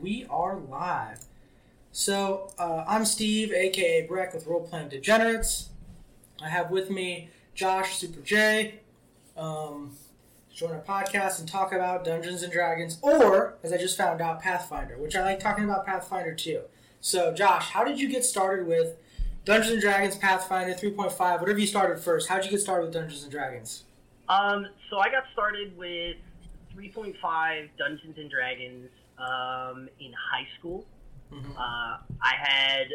we are live. So, uh, I'm Steve, aka Breck, with Role Playing Degenerates. I have with me Josh, Super J, um, to join our podcast and talk about Dungeons and Dragons, or, as I just found out, Pathfinder, which I like talking about Pathfinder too. So, Josh, how did you get started with Dungeons and Dragons, Pathfinder 3.5, whatever you started first? How did you get started with Dungeons and Dragons? Um, so I got started with 3.5 Dungeons and Dragons um, in high school. Mhm. Uh, I had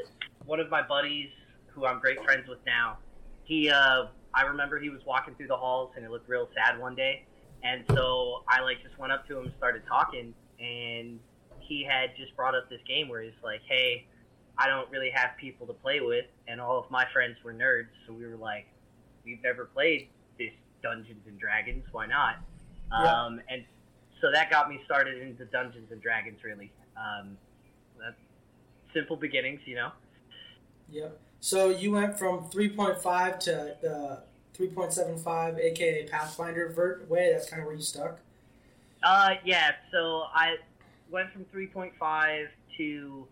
one of my buddies, who I'm great friends with now. He, uh, I remember he was walking through the halls and he looked real sad one day, and so I like just went up to him and started talking, and he had just brought up this game where he's like, "Hey, I don't really have people to play with, and all of my friends were nerds, so we were like, we've never played this Dungeons and Dragons, why not?" Yeah. Um, and so that got me started into Dungeons and Dragons, really. Um, that's simple beginnings, you know. Yep. So you went from 3.5 to the 3.75, aka Pathfinder vert way. That's kind of where you stuck. Uh, yeah. So I went from 3.5 to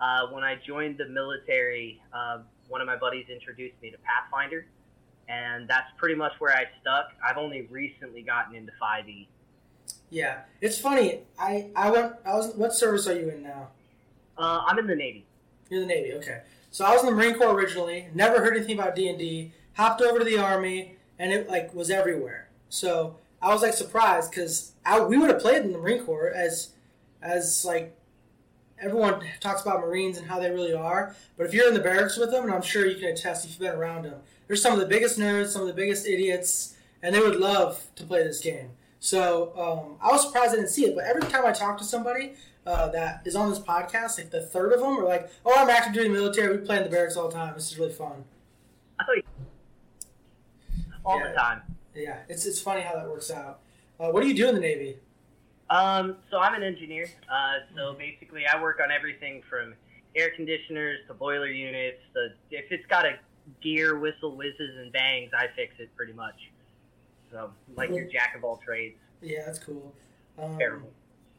uh, when I joined the military. Uh, one of my buddies introduced me to Pathfinder, and that's pretty much where I stuck. I've only recently gotten into E. 5e. Yeah, it's funny. I I went. I was. What service are you in now? Uh, I'm in the Navy. You're in the Navy. Okay. So I was in the Marine Corps originally. Never heard anything about D and D. Hopped over to the Army, and it like was everywhere. So I was like surprised because we would have played in the Marine Corps as as like everyone talks about Marines and how they really are. But if you're in the barracks with them, and I'm sure you can attest if you've been around them, they're some of the biggest nerds, some of the biggest idiots, and they would love to play this game. So um, I was surprised I didn't see it. But every time I talk to somebody uh, that is on this podcast, like the third of them are like, "Oh, I'm active duty military. We play in the barracks all the time. This is really fun." I thought you... all Yeah. the time. Yeah, it's it's funny how that works out. Uh, what do you do in the Navy? Um, so I'm an engineer. Uh, so basically, I work on everything from air conditioners to boiler units. To, if it's got a gear, whistle, whizzes, and bangs, I fix it pretty much. So, like your jack of all trades. Yeah, that's cool. Um, Terrible.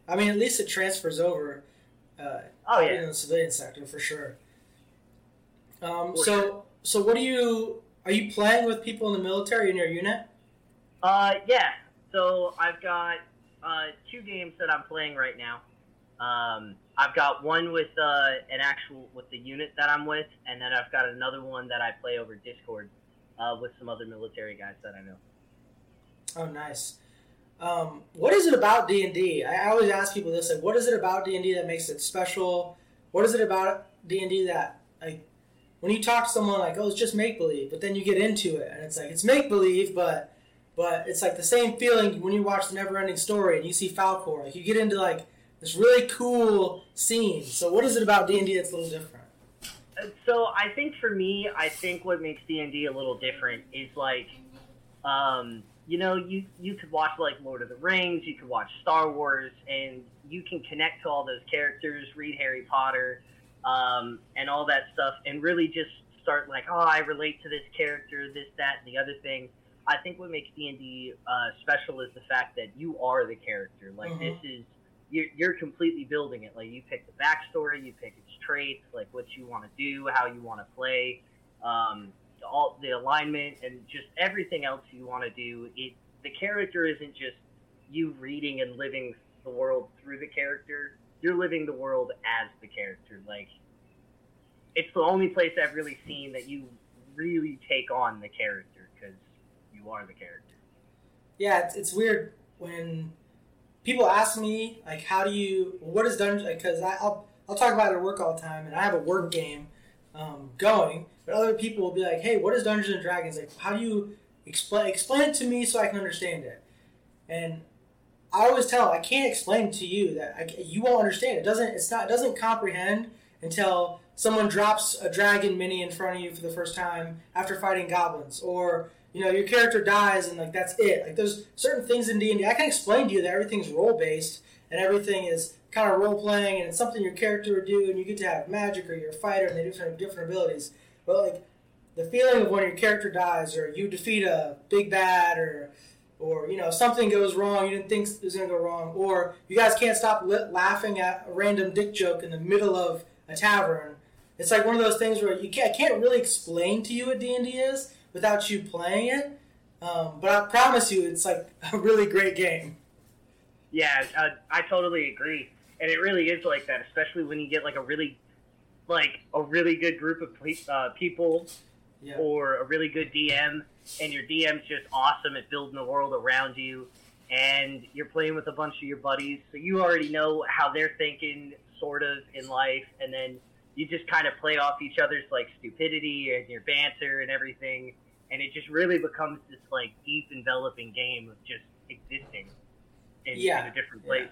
I mean, at least it transfers over. Uh, Oh in yeah. the civilian sector for sure. Um, For so, so what do you are you playing with people in the military in your unit? Uh, yeah. So I've got uh, two games that I'm playing right now. Um, I've got one with uh, an actual with the unit that I'm with, and then I've got another one that I play over Discord uh, with some other military guys that I know. Oh, nice. Um, what is it about D and D? I always ask people this: like, what is it about D and D that makes it special? What is it about D and D that, like, when you talk to someone like, oh, it's just make believe, but then you get into it and it's like it's make believe, but but it's like the same feeling when you watch the Never Ending Story and you see Falkor. Like, you get into like this really cool scene. So, what is it about D and D that's a little different? Uh, So I think for me, I think what makes D and D a little different is like, um, you know, you you could watch like Lord of the Rings, you could watch Star Wars, and you can connect to all those characters, read Harry Potter, um, and all that stuff, and really just start like, oh, I relate to this character, this, that, and the other thing. I think what makes D and D uh, special is the fact that you are the character. Like Mhm. this is you're, you're completely building it. Like you pick the backstory, you pick its traits, like what you want to do, how you want to play, um, all the alignment, and just everything else you want to do. It the character isn't just you reading and living the world through the character. You're living the world as the character. Like it's the only place I've really seen that you really take on the character because you are the character. Yeah, it's, it's weird when people ask me like, how do you, what is Dungeons? Because I'll I'll talk about it at work all the time, and I have a work game um, going, but other people will be like, hey, what is Dungeons and Dragons? Like, how do you explain explain it to me so I can understand it? And I always tell I can't explain to you that I, you won't understand. It doesn't. It's not. It doesn't comprehend until someone drops a dragon mini in front of you for the first time after fighting goblins, or you know your character dies and like that's it. Like there's certain things in D and I can explain to you that everything's role based and everything is kind of role playing and it's something your character would do and you get to have magic or you're a fighter and they do different different abilities. But like the feeling of when your character dies or you defeat a big bad or or you know something goes wrong you didn't think it was going to go wrong, or you guys can't stop li- laughing at a random dick joke in the middle of a tavern. It's like one of those things where you can't, I can't really explain to you what D and D is without you playing it. Um, but I promise you, it's like a really great game. Yeah, uh, I totally agree, and it really is like that, especially when you get like a really, like a really good group of uh, people Yeah. or a really good DM, and your DM's just awesome at building the world around you, and you're playing with a bunch of your buddies, so you already know how they're thinking, sort of, in life, and then you just kind of play off each other's like stupidity and your banter and everything, and it just really becomes this like deep, enveloping game of just existing in, Yeah. in a different Yeah. place.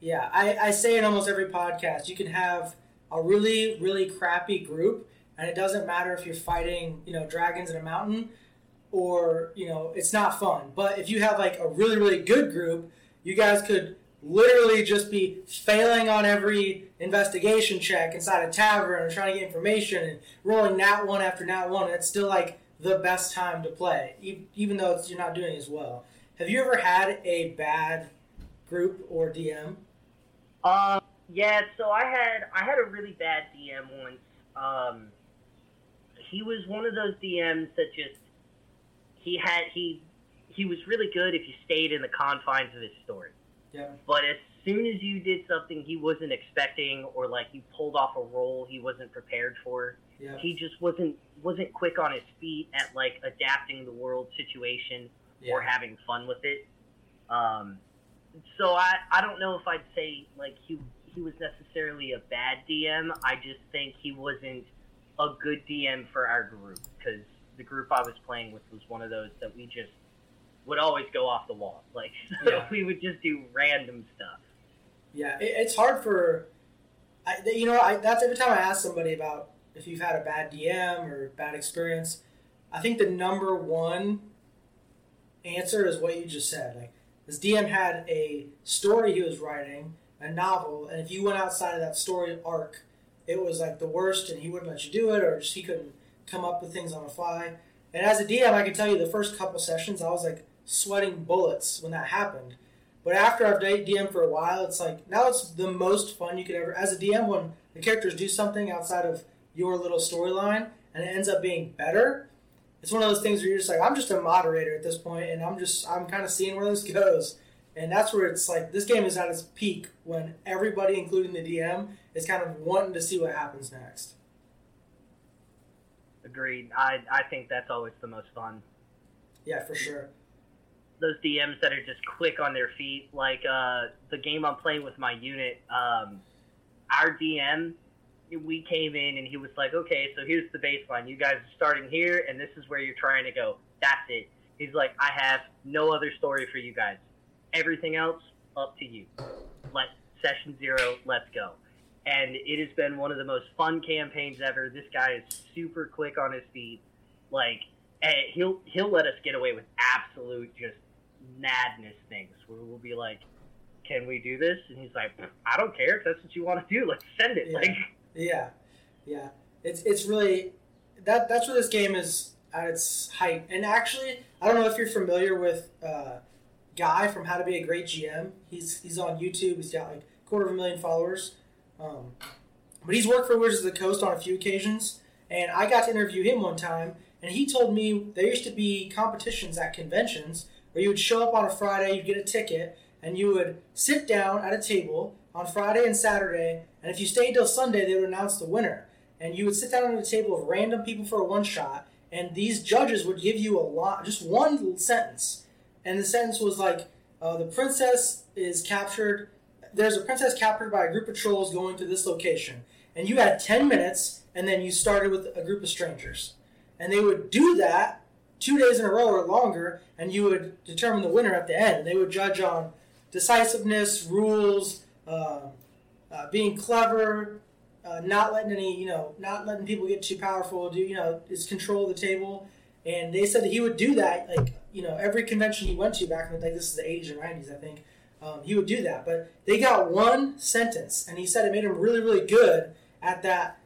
Yeah, I, I say in almost every podcast, you can have a really, really crappy group, and it doesn't matter if you're fighting, you know, dragons in a mountain, or you know, it's not fun. But if you have like a really, really good group, you guys could literally just be failing on every investigation check inside a tavern and trying to get information and rolling nat one after nat one. And it's still like the best time to play, even though you're not doing as well. Have you ever had a bad group or DM? Um, yeah. So I had I had a really bad DM once. Um, he was one of those DMs that just he had he he was really good if you stayed in the confines of his story. Yeah. But as soon as you did something he wasn't expecting, or like you pulled off a role he wasn't prepared for, Yeah. he just wasn't wasn't quick on his feet at like adapting the world situation or having fun with it. Um, so I, I don't know if I'd say like he he was necessarily a bad DM. I just think he wasn't a good DM for our group because the group I was playing with was one of those that we just would always go off the wall. Like Yeah. we would just do random stuff. Yeah, it, it's hard for, I, you know, I, that's every time I ask somebody about if you've had a bad DM or bad experience. I think the number one answer is what you just said. Like this DM had a story he was writing, a novel, and if you went outside of that story arc, it was like the worst, and he wouldn't let you do it, or just he couldn't come up with things on the fly. And as a DM, I can tell you the first couple sessions, I was like sweating bullets when that happened. But after I've DM for a while, it's like now it's the most fun you could ever. As a DM, when the characters do something outside of your little storyline and it ends up being better, it's one of those things where you're just like, I'm just a moderator at this point, and I'm just I'm kind of seeing where this goes. And that's where it's like this game is at its peak when everybody, including the DM, is kind of wanting to see what happens next. Agreed. I I think that's always the most fun. Yeah, for sure. those DMs that are just quick on their feet. Like uh, the game I'm playing with my unit, um, our DM, we came in and he was like, "Okay, so here's the baseline. You guys are starting here, and this is where you're trying to go. That's it." He's like, "I have no other story for you guys. Everything else, up to you. Let session zero, let's go." And it has been one of the most fun campaigns ever. This guy is super quick on his feet. Like, he'll he'll let us get away with absolute just madness things where we'll be like, "Can we do this?" And he's like, "I don't care if that's what you want to do. Let's send it." Yeah. Like, Yeah, yeah. It's it's really that that's where this game is at its height. And actually, I don't know if you're familiar with uh, Guy from How to Be a Great GM. He's he's on YouTube. He's got like a quarter of a million followers. Um, but he's worked for Wizards of the Coast on a few occasions, and I got to interview him one time, and he told me there used to be competitions at conventions where you would show up on a Friday, you'd get a ticket, and you would sit down at a table on Friday and Saturday, and if you stayed till Sunday, they would announce the winner. And you would sit down at a table of random people for a one shot, and these judges would give you a lot, just one sentence. And the sentence was like, uh, "The princess is captured. There's a princess captured by a group of trolls going to this location." And you had ten minutes, and then you started with a group of strangers, and they would do that two days in a row or longer, and you would determine the winner at the end. They would judge on decisiveness, rules, uh, uh, being clever, uh, not letting any, you know, not letting people get too powerful. Do you know is control the table? And they said that he would do that, like you know, every convention he went to back in the like this is the 80s or 90s, I think. Um, he would do that, but they got one sentence, and he said it made him really, really good at that.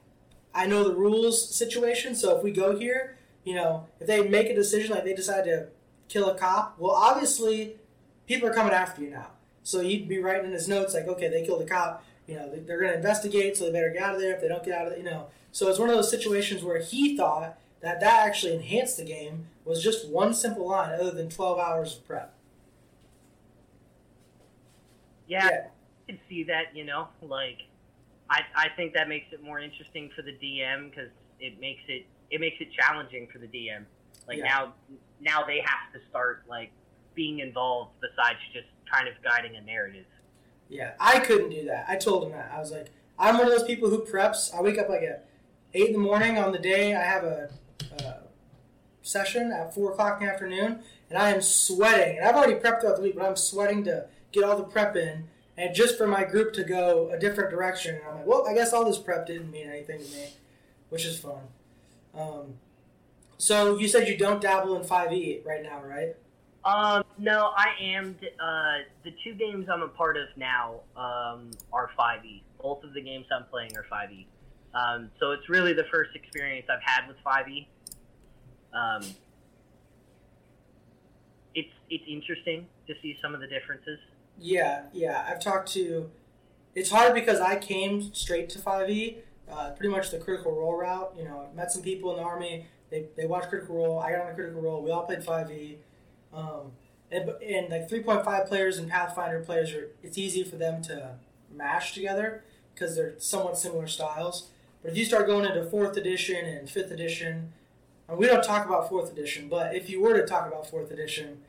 I know the rules situation, so if we go here, you know, if they make a decision like they decide to kill a cop. Well, obviously, people are coming after you now. So he'd be writing in his notes like, okay, they killed a cop. You know, they- they're going to investigate, so they better get out of there. If they don't get out of it, you know. So it's one of those situations where he thought that that actually enhanced the game was just one simple line, other than 12 hours of prep. Yeah, Yeah. I can see that. You know, like I I think that makes it more interesting for the DM because it makes it it makes it challenging for the DM. Like Yeah. now now they have to start like being involved besides just kind of guiding a narrative. Yeah, I couldn't do that. I told him that. I was like, I'm one of those people who preps. I wake up like at eight in the morning on the day I have a, uh session at four o'clock in the afternoon, and I am sweating. And I've already prepped throughout the week, but I'm sweating to get all the prep in, and just for my group to go a different direction. And I'm like, well, I guess all this prep didn't mean anything to me, which is fun. Um, so you said you don't dabble in 5e right now, right? Um, no, I am. Uh, the two games I'm a part of now um, are 5e. Both of the games I'm playing are 5e. Um, so it's really the first experience I've had with 5e. Um, it's it's interesting to see some of the differences. Yeah, yeah. I've talked to. It's hard because I came straight to 5e, uh, pretty much the critical role route. You know, met some people in the army. They, they watched critical role. I got on the critical role. We all played 5e. Um, and, and like 3.5 players and Pathfinder players are. It's easy for them to mash together because they're somewhat similar styles. But if you start going into fourth edition and fifth edition, and we don't talk about fourth edition, but if you were to talk about fourth edition,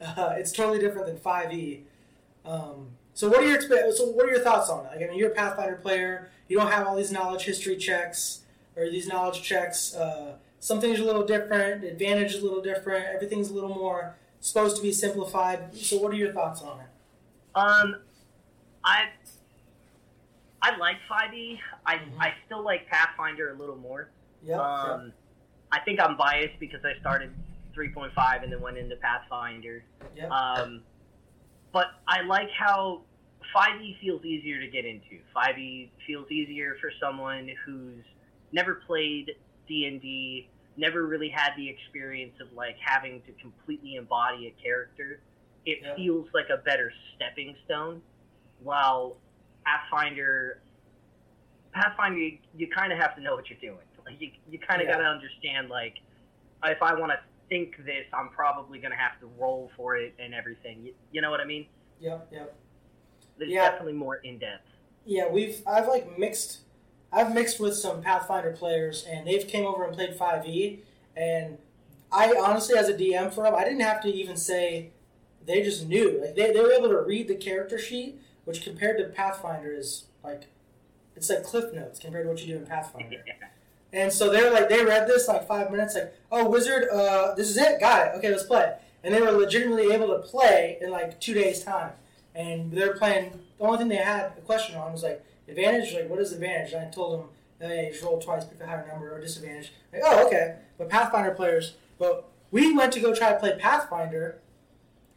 uh, it's totally different than 5e. Um, so what are your so what are your thoughts on it? Like, I mean, you're a Pathfinder player. You don't have all these knowledge history checks or these knowledge checks. Uh, a little different. Advantage is a little different. Everything's a little more supposed to be simplified. So what are your thoughts on it? Um, I I like 5e. I Mhm. I still like Pathfinder a little more. Yeah. Um, I think I'm biased because I started 3.5 and then went into Pathfinder. yeah. Um, but I like how 5e feels easier to get into. 5e feels easier for someone who's never played D&D, never really had the experience of like having to completely embody a character. It Yeah. feels like a better stepping stone. While Pathfinder, Pathfinder, you, you kind of have to know what you're doing. Like you, you kind of Yeah. got to understand like if I want to think this, I'm probably going to have to roll for it and everything. You, you know what I mean? Yep. Yep. There's Yeah. definitely more in depth. Yeah, we've I've like mixed I've mixed with some Pathfinder players and they've came over and played 5e and I honestly as a DM for them I didn't have to even say they just knew like they, they were able to read the character sheet which compared to Pathfinder is like it's like cliff notes compared to what you do in Pathfinder. And so they're like, they read this like five minutes, like, oh, wizard, uh, this is it, got it, okay, let's play. And they were legitimately able to play in like two days' time. And they're playing. The only thing they had a question on was like advantage. Like, what is advantage? And I told them, hey, you just roll twice, pick a higher number, or disadvantage. Like, oh, okay. But Pathfinder players, but we went to go try to play Pathfinder,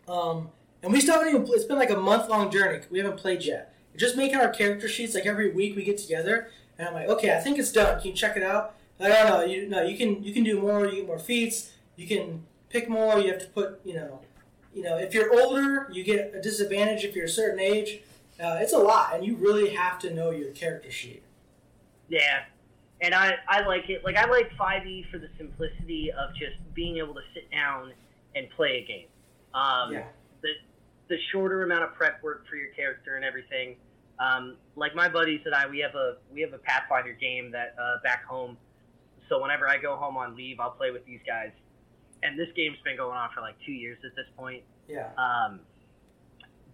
um, and we still haven't even. It's been like a month long journey. We haven't played yet. Just making our character sheets. Like every week we get together, and I'm like, okay, I think it's done. Can you check it out? Like, oh no, you no, you can you can do more. You get more feats. You can pick more. You have to put you know, you know, if you're older, you get a disadvantage if you're a certain age. Uh, it's a lot, and you really have to know your character sheet. Yeah. And I, I like it. Like, I like 5e for the simplicity of just being able to sit down and play a game. Um, yeah, the, shorter amount of prep work for your character and everything. Um, like my buddies and I, we have a we have a Pathfinder game that uh, back home. So whenever I go home on leave, I'll play with these guys. And this game's been going on for like two years at this point. yeah, Um,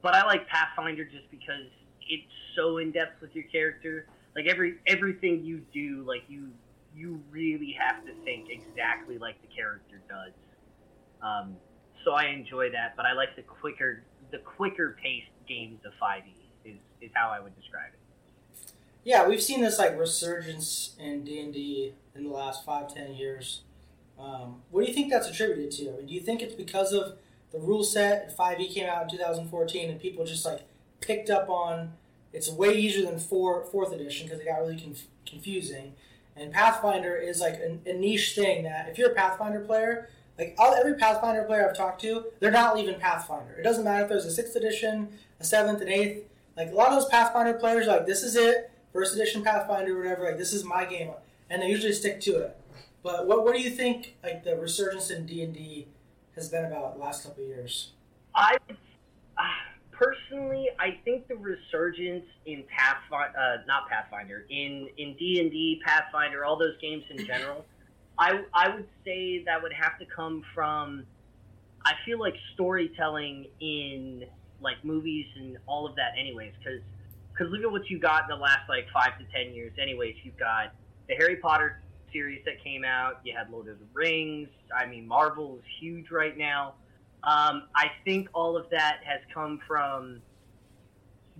but I like Pathfinder just because it's so in depth with your character. Like every everything you do, like you you really have to think exactly like the character does. Um, so I enjoy that, but I like the quicker the quicker paced games of 5e is is how I would describe it. yeah. We've seen this like resurgence in D and D in the last five ten years. Um, what do you think that's attributed to? I mean, do you think it's because of the rule set? Five E came out in 2014, and people just like picked up on it's way easier than four fourth edition because it got really conf- confusing. And Pathfinder is like a, a niche thing that if you're a Pathfinder player, like all, every Pathfinder player I've talked to, they're not leaving Pathfinder. It doesn't matter if there's a sixth edition, a seventh, an eighth. Like a lot of those Pathfinder players, are like this is it, first edition Pathfinder, whatever. Like this is my game, and they usually stick to it. But what what do you think like the resurgence in D and D has been about the last couple years? I uh, personally, I think the resurgence in Pathfinder, uh, not Pathfinder, in in D and D, Pathfinder, all those games in general, I I would say that would have to come from. I feel like storytelling in like movies and all of that, anyways, because because look at what you got in the last like five to ten years, anyways. You've got the Harry Potter series that came out. You had Lord of the Rings. I mean, Marvel is huge right now. Um, I think all of that has come from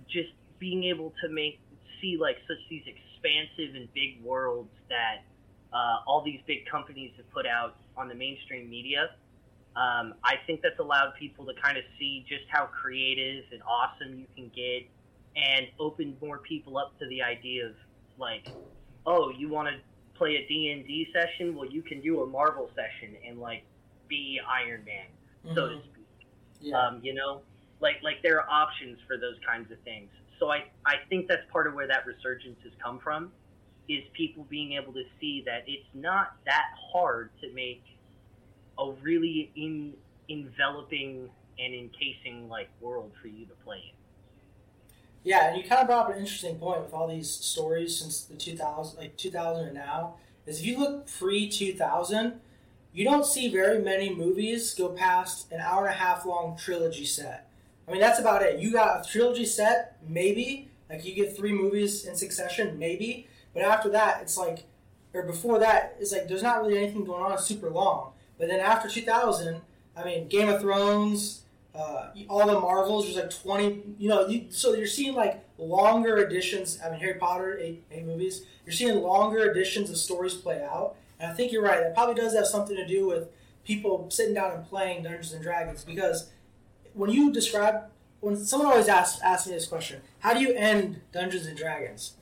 just being able to make see like such these expansive and big worlds that uh, all these big companies have put out on the mainstream media. Um, I think that's allowed people to kind of see just how creative and awesome you can get, and opened more people up to the idea of like, oh, you want to play a D and D session? Well, you can do a Marvel session and like be Iron Man mm-hmm. so to mm-hmm. speak. Yeah. Um, you know, like like there are options for those kinds of things. So I I think that's part of where that resurgence has come from, is people being able to see that it's not that hard to make a really in enveloping and encasing like world for you to play in. Yeah, and you kind of brought up an interesting point with all these stories since the 2000, like 2000 and now. Is if you look pre 2000, you don't see very many movies go past an hour and a half long trilogy set. I mean, that's about it. You got a trilogy set, maybe. Like you get three movies in succession, maybe. But after that, it's like, or before that, it's like there's not really anything going on super long. But then after 2000, I mean, Game of Thrones, uh, all the Marvels, there's like 20, you know, you, so you're seeing like longer editions. I mean, Harry Potter, eight, eight movies. You're seeing longer editions of stories play out. And I think you're right. That probably does have something to do with people sitting down and playing Dungeons and Dragons because when you describe, when someone always asks, asks me this question, how do you end Dungeons and Dragons?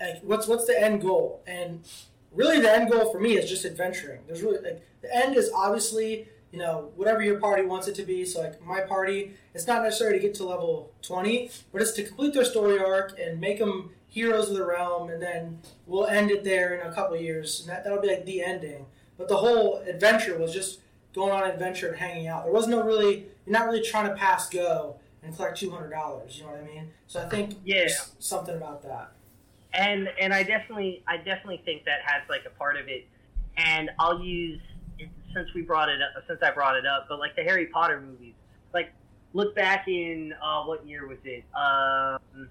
Like, what's what's the end goal? And really, the end goal for me is just adventuring. There's really like the end is obviously you know whatever your party wants it to be. So like my party, it's not necessarily to get to level twenty, but it's to complete their story arc and make them heroes of the realm, and then we'll end it there in a couple years, and that, that'll be like the ending. But the whole adventure was just going on an adventure and hanging out. There was no really, you're not really trying to pass go and collect two hundred dollars. You know what I mean? So I think yeah, something about that. And and I definitely I definitely think that has like a part of it. And I'll use since we brought it up since I brought it up, but like the Harry Potter movies, like look back in uh, what year was it? Um,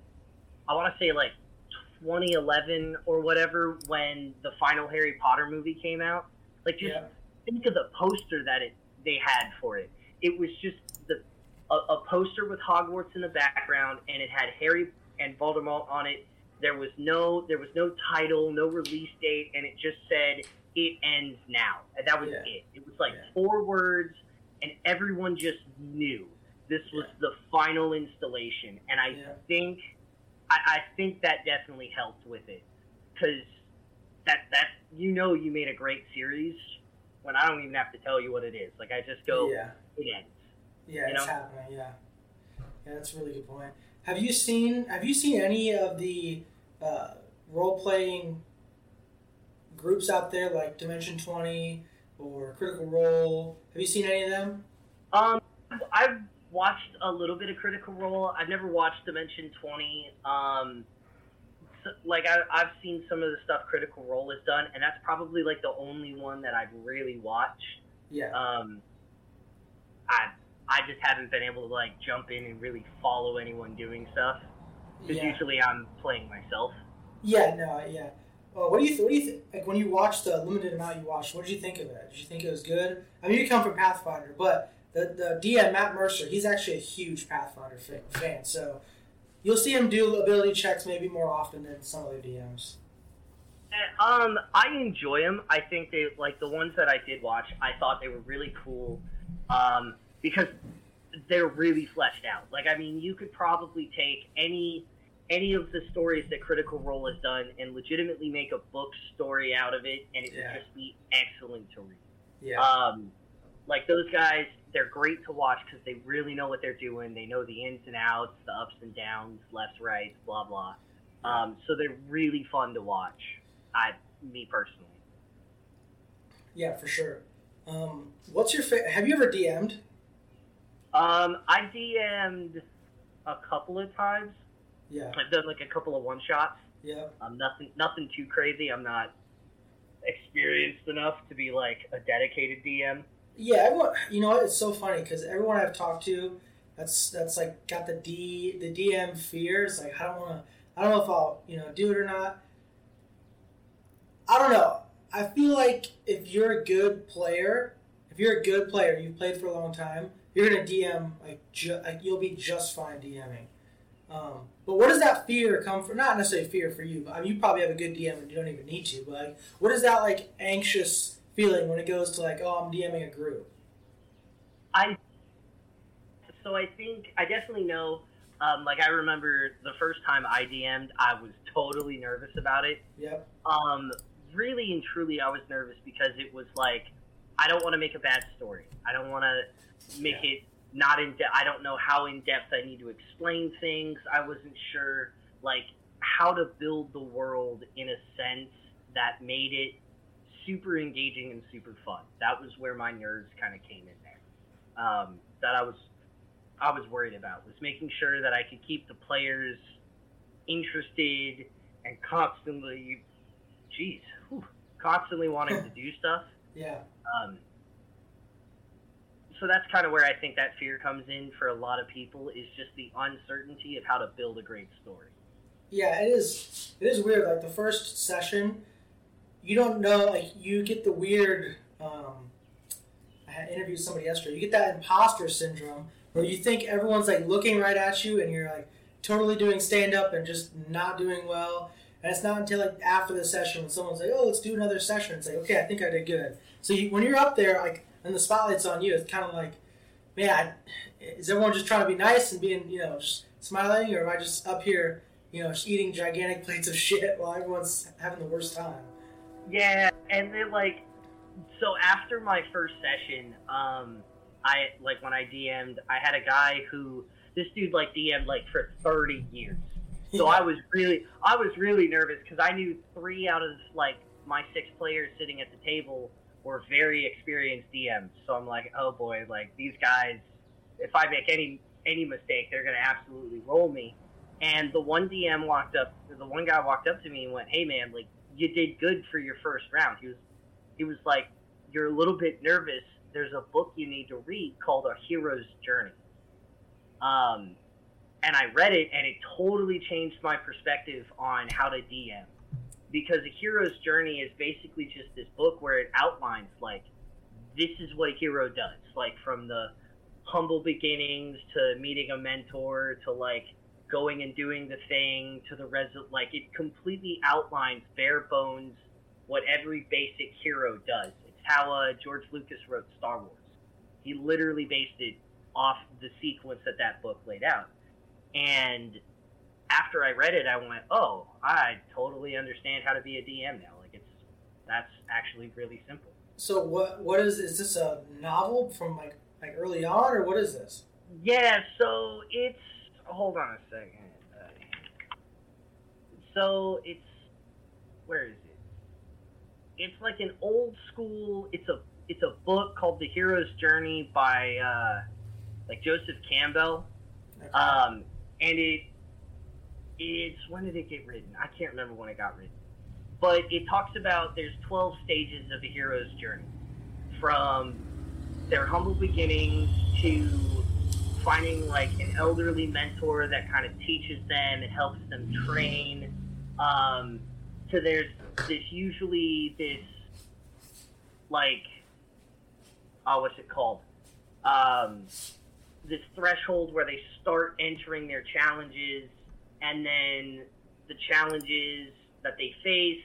I want to say like 2011 or whatever when the final Harry Potter movie came out. Like just yeah. think of the poster that it they had for it. It was just the a, a, poster with Hogwarts in the background, and it had Harry and Voldemort on it. There was no there was no title, no release date, and it just said it ends now. And that was yeah. it. It was like yeah. four words, and everyone just knew this was the final installation. And I think I, I think that definitely helped with it because that that you know you made a great series when I don't even have to tell you what it is. Like I just go, yeah, it ends. Yeah, it's know? happening. Yeah, yeah, that's a really good point. Have you seen Have you seen any of the uh, role playing groups out there like Dimension Twenty or Critical Role? Have you seen any of them? Um, I've watched a little bit of Critical Role. I've never watched Dimension 20. Um, so, like I, I've seen some of the stuff Critical Role has done, and that's probably like the only one that I've really watched. Yeah. Um, I I just haven't been able to like jump in and really follow anyone doing stuff because yeah. usually I'm playing myself. Yeah. No. Yeah. Well, what do you th- what do you think? Like when you watched the limited amount you watched, what did you think of it? Did you think it was good? I mean, you come from Pathfinder, but the, the DM Matt Mercer, he's actually a huge Pathfinder fan, so you'll see him do ability checks maybe more often than some other DMs. Uh, um, I enjoy them. I think they like the ones that I did watch. I thought they were really cool, um, because they're really fleshed out. Like, I mean, you could probably take any any of the stories that Critical Role has done and legitimately make a book story out of it, and it yeah. would just be excellent to read. Yeah. Um, like those guys, they're great to watch because they really know what they're doing. They know the ins and outs, the ups and downs, lefts, rights, blah blah. Um, so they're really fun to watch. I, me personally. Yeah, for sure. Um, what's your fa- have you ever DM'd? Um, I DM'd a couple of times. Yeah, I've done like a couple of one shots. yeah, Um, nothing, nothing too crazy. I'm not experienced enough to be like a dedicated DM. yeah. Everyone, you know what? It's so funny because everyone I've talked to, that's that's like got the D the DM fears. Like I don't want to. I don't know if I'll you know do it or not. I don't know. I feel like if you're a good player, if you're a good player, you've played for a long time, you're gonna DM like, ju- like you'll be just fine DMing. Um, but what does that fear come from? Not necessarily fear for you, but I mean you probably have a good DM and you don't even need to. But like, what is that like anxious feeling when it goes to like, oh, I'm DMing a group? I so I think I definitely know. Um, like I remember the first time I DM'd, I was totally nervous about it. Yep. Um, really and truly, I was nervous because it was like I don't want to make a bad story. I don't want to make it not in depth. I don't know how in depth I need to explain things. I wasn't sure like how to build the world in a sense that made it super engaging and super fun. That was where my nerves kind of came in there. Um, that I was I was worried about was making sure that I could keep the players interested and constantly, geez, whew, constantly wanting to do stuff. Yeah. Um, so that's kind of where I think that fear comes in for a lot of people is just the uncertainty of how to build a great story. Yeah, it is. It is weird. Like the first session, you don't know. Like you get the weird. Um, I had interviewed somebody yesterday. You get that imposter syndrome where you think everyone's like looking right at you, and you're like totally doing stand up and just not doing well. And it's not until like after the session when someone's like, "Oh, let's do another session." It's like, okay, I think I did good. So you, when you're up there, like, and the spotlight's on you, it's kind of like, man, I, is everyone just trying to be nice and being, you know, smiling, or am I just up here? you know, eating gigantic plates of shit while everyone's having the worst time. Yeah, and then like, so after my first session, um, I like when I DM'd, I had a guy who this dude like DM'd like for thirty years. So I was really, I was really nervous because I knew three out of like my six players sitting at the table were very experienced DMs. So I'm like, oh boy, like these guys, if I make any any mistake, they're gonna absolutely roll me. And the one DM walked up, the one guy walked up to me and went, "Hey man, like you did good for your first round." He was, he was like, "You're a little bit nervous. There's a book you need to read called A Hero's Journey." Um, and I read it, and it totally changed my perspective on how to DM. Because A Hero's Journey is basically just this book where it outlines like this is what a hero does, like from the humble beginnings to meeting a mentor to like going and doing the thing to the res like it completely outlines bare bones what every basic hero does. It's how uh, George Lucas wrote Star Wars. He literally based it off the sequence that that book laid out. And after I read it, I went, "Oh, I totally understand how to be a DM now. Like it's that's actually really simple." So what what is is this a novel from like like early on or what is this? Yeah, so it's hold on a second. So it's where is it? It's like an old school. It's a it's a book called The Hero's Journey by uh, like Joseph Campbell, Okay. um, and it it's when did it get written? I can't remember when it got written, but it talks about there's 12 stages of a hero's journey, from their humble beginnings to finding like an elderly mentor that kind of teaches them and helps them train. Um, to there's this usually this like oh what's it called? Um, this threshold where they start entering their challenges and then the challenges that they face,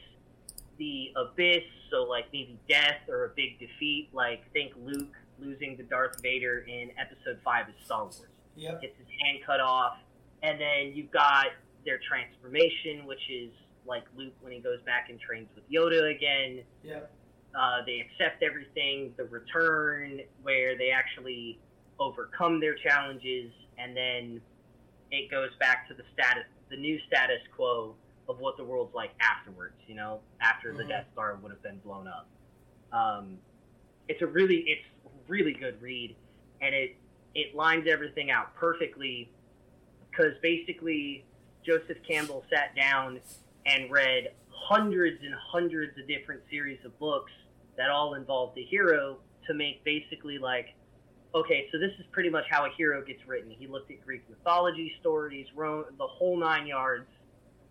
the abyss, so like maybe death or a big defeat, like think Luke losing to Darth Vader in episode five of Star Wars. Yep. Gets his hand cut off. And then you've got their transformation, which is like Luke when he goes back and trains with Yoda again. Yep. uh, they accept everything, the return where they actually overcome their challenges, and then it goes back to the status, the new status quo of what the world's like afterwards. You know, after mm-hmm. the Death Star would have been blown up. Um, it's a really, it's really good read, and it it lines everything out perfectly because basically Joseph Campbell sat down and read hundreds and hundreds of different series of books that all involved a hero to make basically like okay so this is pretty much how a hero gets written. He looked at greek mythology stories wrote the whole nine yards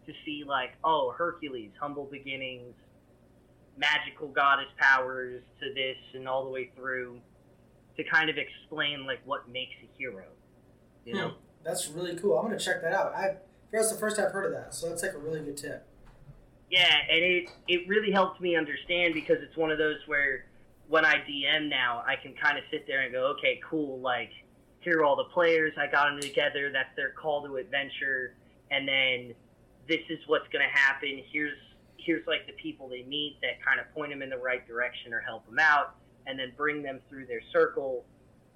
to see like oh hercules humble beginnings magical goddess powers to this and all the way through to kind of explain like what makes a hero you know? Hmm. that's really cool. I'm gonna check that out. I that's the first i've heard of that so that's like a really good tip. Yeah, and it it really helped me understand because it's one of those where when I DM now, I can kind of sit there and go, okay, cool, like here are all the players, I got them together, that's their call to adventure, and then this is what's going to happen. Here's here's like the people they meet that kind of point them in the right direction or help them out, and then bring them through their circle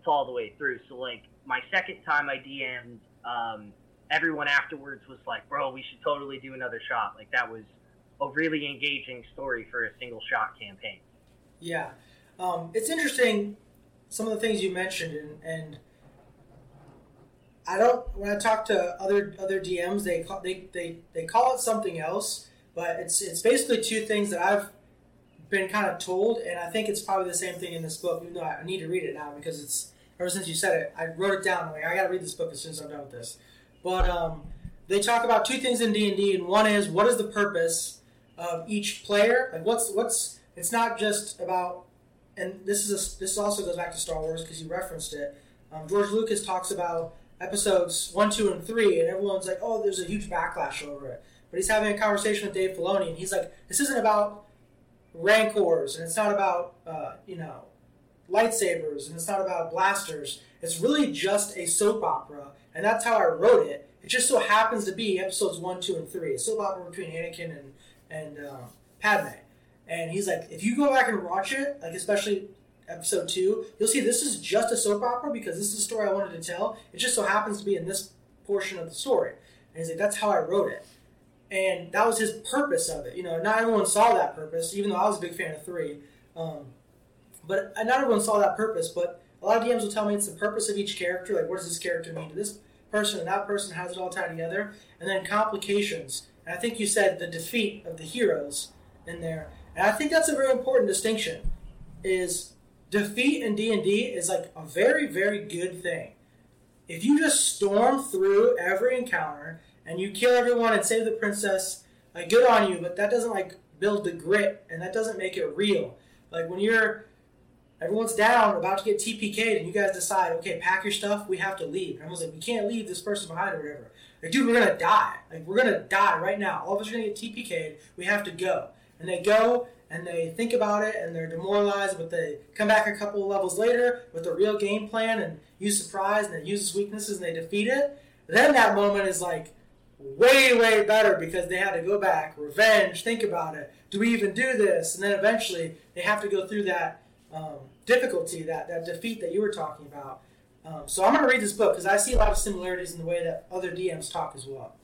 all the way through. So like my second time I DM'd, um, everyone afterwards was like, bro, we should totally do another shot. Like that was a really engaging story for a single shot campaign. Yeah, um, it's interesting some of the things you mentioned, and, and I don't. When I talk to other other DMs, they call, they, they they call it something else, but it's it's basically two things that I've been kind of told, and I think it's probably the same thing in this book. Even though I need to read it now because it's ever since you said it, I wrote it down. Like I got to read this book as soon as I'm done with this. But um, they talk about two things in D and D, and one is what is the purpose of each player. Like what's what's it's not just about and this is a, this also goes back to Star Wars because you referenced it. Um, George Lucas talks about episodes one, two, and three, and everyone's like, "Oh, there's a huge backlash over it." But he's having a conversation with Dave Filoni, and he's like, "This isn't about rancors, and it's not about uh, you know lightsabers, and it's not about blasters. It's really just a soap opera, and that's how I wrote it. It just so happens to be episodes one, two, and three, a soap opera between Anakin and and uh, Padme. And he's like, if you go back and watch it, like especially episode two, you'll see this is just a soap opera because this is the story I wanted to tell. It just so happens to be in this portion of the story. And he's like, that's how I wrote it. And that was his purpose of it. You know, not everyone saw that purpose, even though I was a big fan of three. Um, but not everyone saw that purpose. But a lot of DMs will tell me it's the purpose of each character. Like, what does this character mean to this person and that person? Has it all tied together? And then complications and I think you said the defeat of the heroes in there. And I think that's a very important distinction. Is defeat in D&D is like a very very good thing. If you just storm through every encounter and you kill everyone and save the princess, like good on you, but that doesn't like build the grit and that doesn't make it real. Like when you're everyone's down, about to get TPK'd, and you guys decide, okay, pack your stuff, we have to leave. And everyone's like, we can't leave this person behind or whatever. Like, dude, we're gonna die. Like, we're gonna die right now. All of us are gonna get TPK'd. We have to go. And they go and they think about it and they're demoralized, but they come back a couple of levels later with a real game plan and use surprise and they use weaknesses and they defeat it. Then that moment is like way, way better because they had to go back, revenge, think about it. Do we even do this? And then eventually they have to go through that um, difficulty, that, that defeat that you were talking about. Um, so I'm going to read this book because I see a lot of similarities in the way that other DMs talk as well.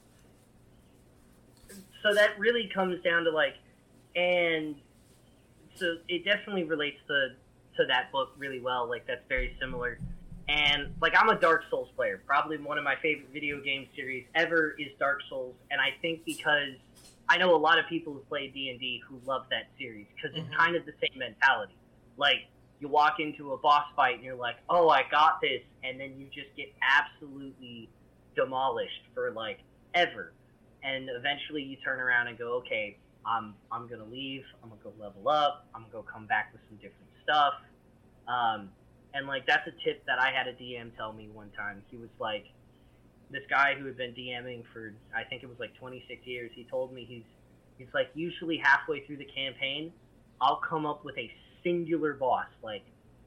So that really comes down to like, and so it definitely relates to to that book really well. Like that's very similar. And like I'm a Dark Souls player. Probably one of my favorite video game series ever is Dark Souls, and I think because I know a lot of people who play D and D who love that series because it's mm-hmm. kind of the same mentality. Like you walk into a boss fight and you're like, oh, I got this, and then you just get absolutely demolished for like ever. And eventually you turn around and go, okay, I'm I'm gonna leave. I'm gonna go level up. I'm gonna go come back with some different stuff. Um, and like that's a tip that I had a DM tell me one time. He was like, this guy who had been DMing for I think it was like 26 years. He told me he's he's like usually halfway through the campaign, I'll come up with a singular boss, like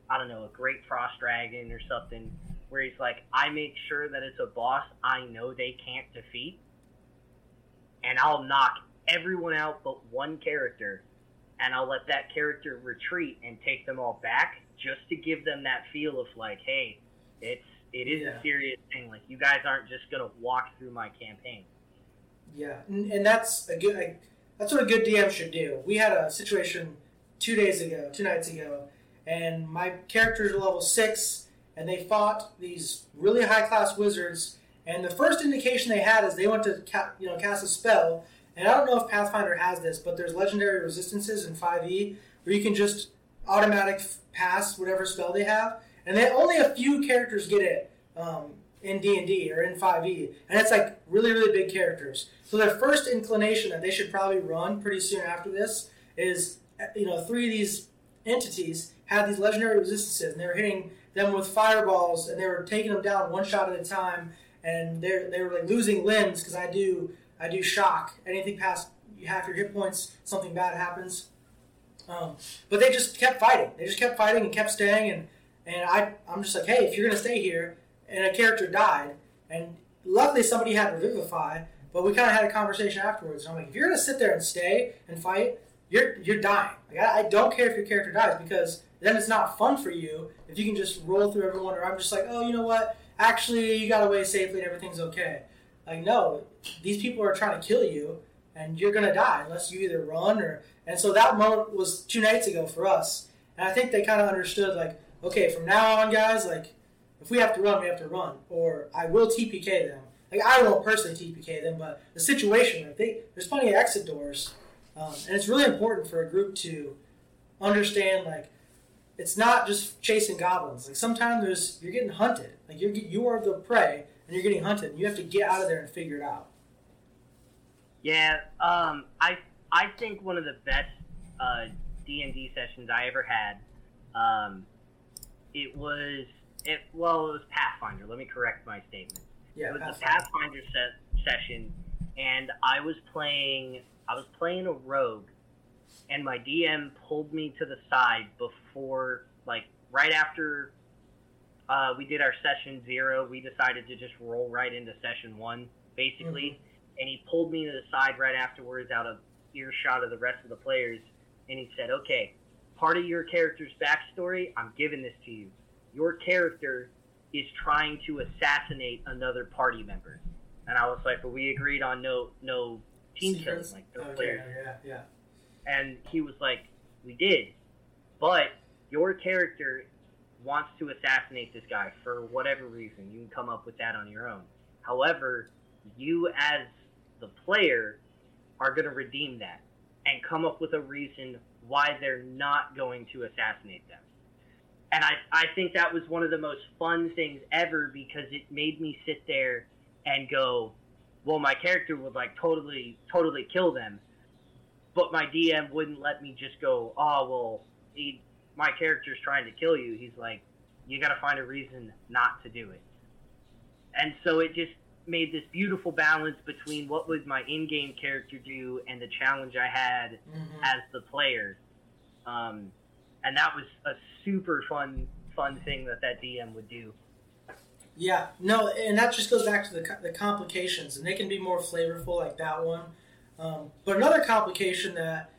I don't know, a great frost dragon or something, where he's like, I make sure that it's a boss I know they can't defeat, and I'll knock everyone out but one character, and I'll let that character retreat and take them all back just to give them that feel of like, hey, it's it is Yeah. a serious thing. Like you guys aren't just gonna walk through my campaign. Yeah, and, and that's a good. That's what a good DM should do. We had a situation two days ago, two nights ago, and my characters are level six, and they fought these really high class wizards. And the first indication they had is they went to ca- you know cast a spell, and I don't know if Pathfinder has this, but there's legendary resistances in Five E where you can just automatic pass whatever spell they have, and then only a few characters get it. Um, in D and D or in Five E, and it's like really really big characters. So their first inclination that they should probably run pretty soon after this is, you know, three of these entities had these legendary resistances, and they were hitting them with fireballs, and they were taking them down one shot at a time, and they they were like losing limbs because I do I do shock anything past half your hit points, something bad happens. Um, but they just kept fighting. They just kept fighting and kept staying, and and I I'm just like, hey, if you're gonna stay here, and a character died, and luckily somebody had revivify, but we kind of had a conversation afterwards. And I'm like, if you're gonna sit there and stay and fight, you're you're dying. Like I, I don't care if your character dies because then it's not fun for you if you can just roll through everyone. Or I'm just like, oh, you know what? Actually, you got away safely and everything's okay. Like no, these people are trying to kill you, and you're gonna die unless you either run or. And so that moment was two nights ago for us, and I think they kind of understood like, okay, from now on, guys, like if we have to run, we have to run, or I will TPK them. Like I won't personally TPK them, but the situation, like there's plenty of exit doors, um, and it's really important for a group to understand like it's not just chasing goblins. Like sometimes there's you're getting hunted. Like you're you are the prey, and you're getting hunted. And you have to get out of there and figure it out. Yeah, um, I I think one of the best uh, D and D sessions I ever had. Um, it was it well it was Pathfinder. Let me correct my statement. Yeah, it was pass a Pathfinder se- session, and I was playing I was playing a rogue, and my DM pulled me to the side before like right after uh, we did our session zero. We decided to just roll right into session one basically, and he pulled me to the side right afterwards out of earshot of the rest of the players, and he said, "Okay, part of your character's backstory, I'm giving this to you. Your character is trying to assassinate another party member." And I was like, "But we agreed on no no team killing, like no Okay, players." yeah, yeah. And he was like, "We did, but your character wants to assassinate this guy for whatever reason. You can come up with that on your own. However, you as the player are going to redeem that and come up with a reason why they're not going to assassinate them. And I, I think that was one of the most fun things ever because it made me sit there and go, well, my character would like totally, totally kill them. But my DM wouldn't let me just go, oh, well, he, my character's trying to kill you. He's like, you got to find a reason not to do it. And so it just made this beautiful balance between what would my in-game character do and the challenge I had Mhm. as the player. Um, and that was a super fun, fun thing that that DM would do. Yeah, no, and that just goes back to the, the complications, and they can be more flavorful, like that one. Um, but another complication that,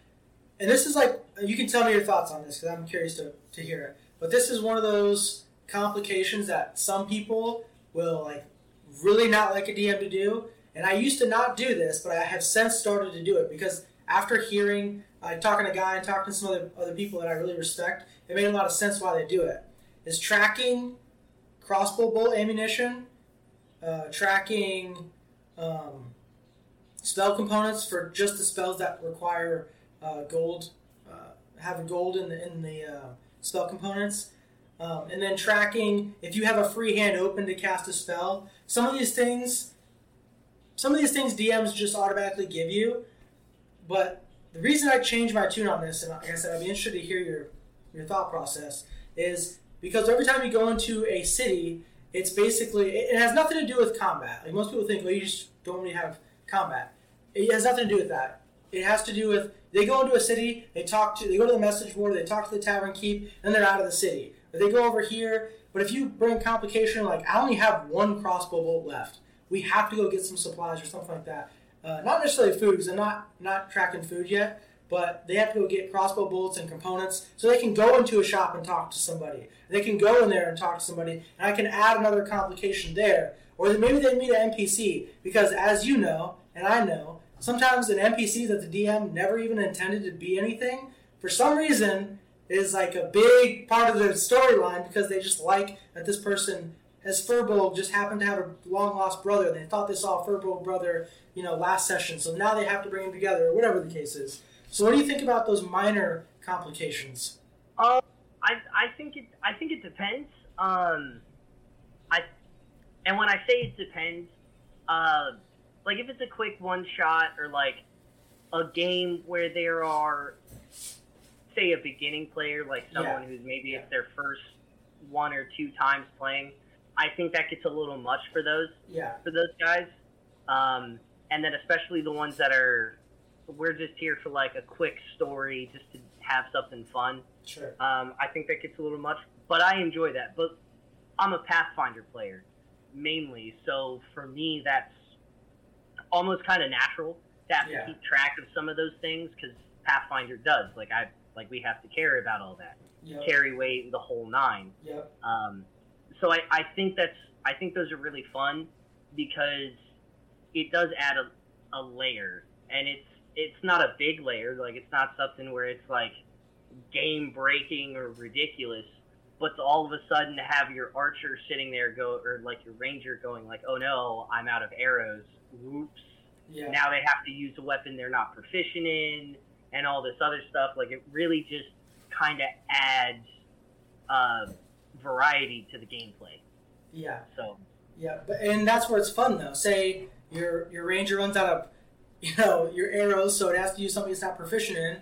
and this is like, you can tell me your thoughts on this because I'm curious to, to hear it. But this is one of those complications that some people will like really not like a DM to do. And I used to not do this, but I have since started to do it because after hearing, uh, talking to a Guy and talking to some other, other people that I really respect, it made a lot of sense why they do it. Is tracking crossbow bolt ammunition, uh, tracking um, spell components for just the spells that require uh, gold, uh, have gold in the in the uh, spell components, um, and then tracking if you have a free hand open to cast a spell. Some of these things, some of these things DMs just automatically give you, but the reason I changed my tune on this, and like I said, I'd be interested to hear your your thought process, is because every time you go into a city, it's basically it, has nothing to do with combat. Like most people think, well, you just don't really have combat. It has nothing to do with that. It has to do with they go into a city, they talk to, they go to the message board, they talk to the tavern keep, and they're out of the city. But they go over here. But if you bring complication, like I only have one crossbow bolt left, we have to go get some supplies or something like that. Uh, not necessarily food, because I'm not not tracking food yet. but they have to go get crossbow bolts and components so they can go into a shop and talk to somebody. They can go in there and talk to somebody, and I can add another complication there. Or maybe they meet an NPC because, as you know, and I know, sometimes an NPC that the DM never even intended to be anything, for some reason, is like a big part of the storyline because they just like that this person as Furbolg just happened to have a long lost brother. They thought they saw Furbolg brother, you know, last session, so now they have to bring them together, or whatever the case is. So, what do you think about those minor complications? Um, I I think it I think it depends. Um, I and when I say it depends, uh, like if it's a quick one shot or like a game where there are say a beginning player like someone Yeah. who's maybe Yeah. it's their first one or two times playing i think that gets a little much for those Yeah, for those guys um, and then especially the ones that are we're just here for like a quick story just to have something fun sure. um, I think that gets a little much, but I enjoy that. But I'm a Pathfinder player mainly, so for me that's almost kind of natural to have Yeah. to keep track of some of those things because Pathfinder does. Like I like we have to care about all that, Yep. carry weight, the whole nine. Yep. Um, so I, I think that's I think those are really fun because it does add a, a layer, and it's it's not a big layer. Like it's not something where it's like game breaking or ridiculous. But to all of a sudden to have your archer sitting there go or like your ranger going like, oh no, I'm out of arrows. Whoops. Yeah. Now they have to use a weapon they're not proficient in, and all this other stuff. Like it really just kind of adds uh, variety to the gameplay. Yeah. So Yeah, but and that's where it's fun though. Say your your ranger runs out of you know your arrows, so it has to use something it's not proficient in.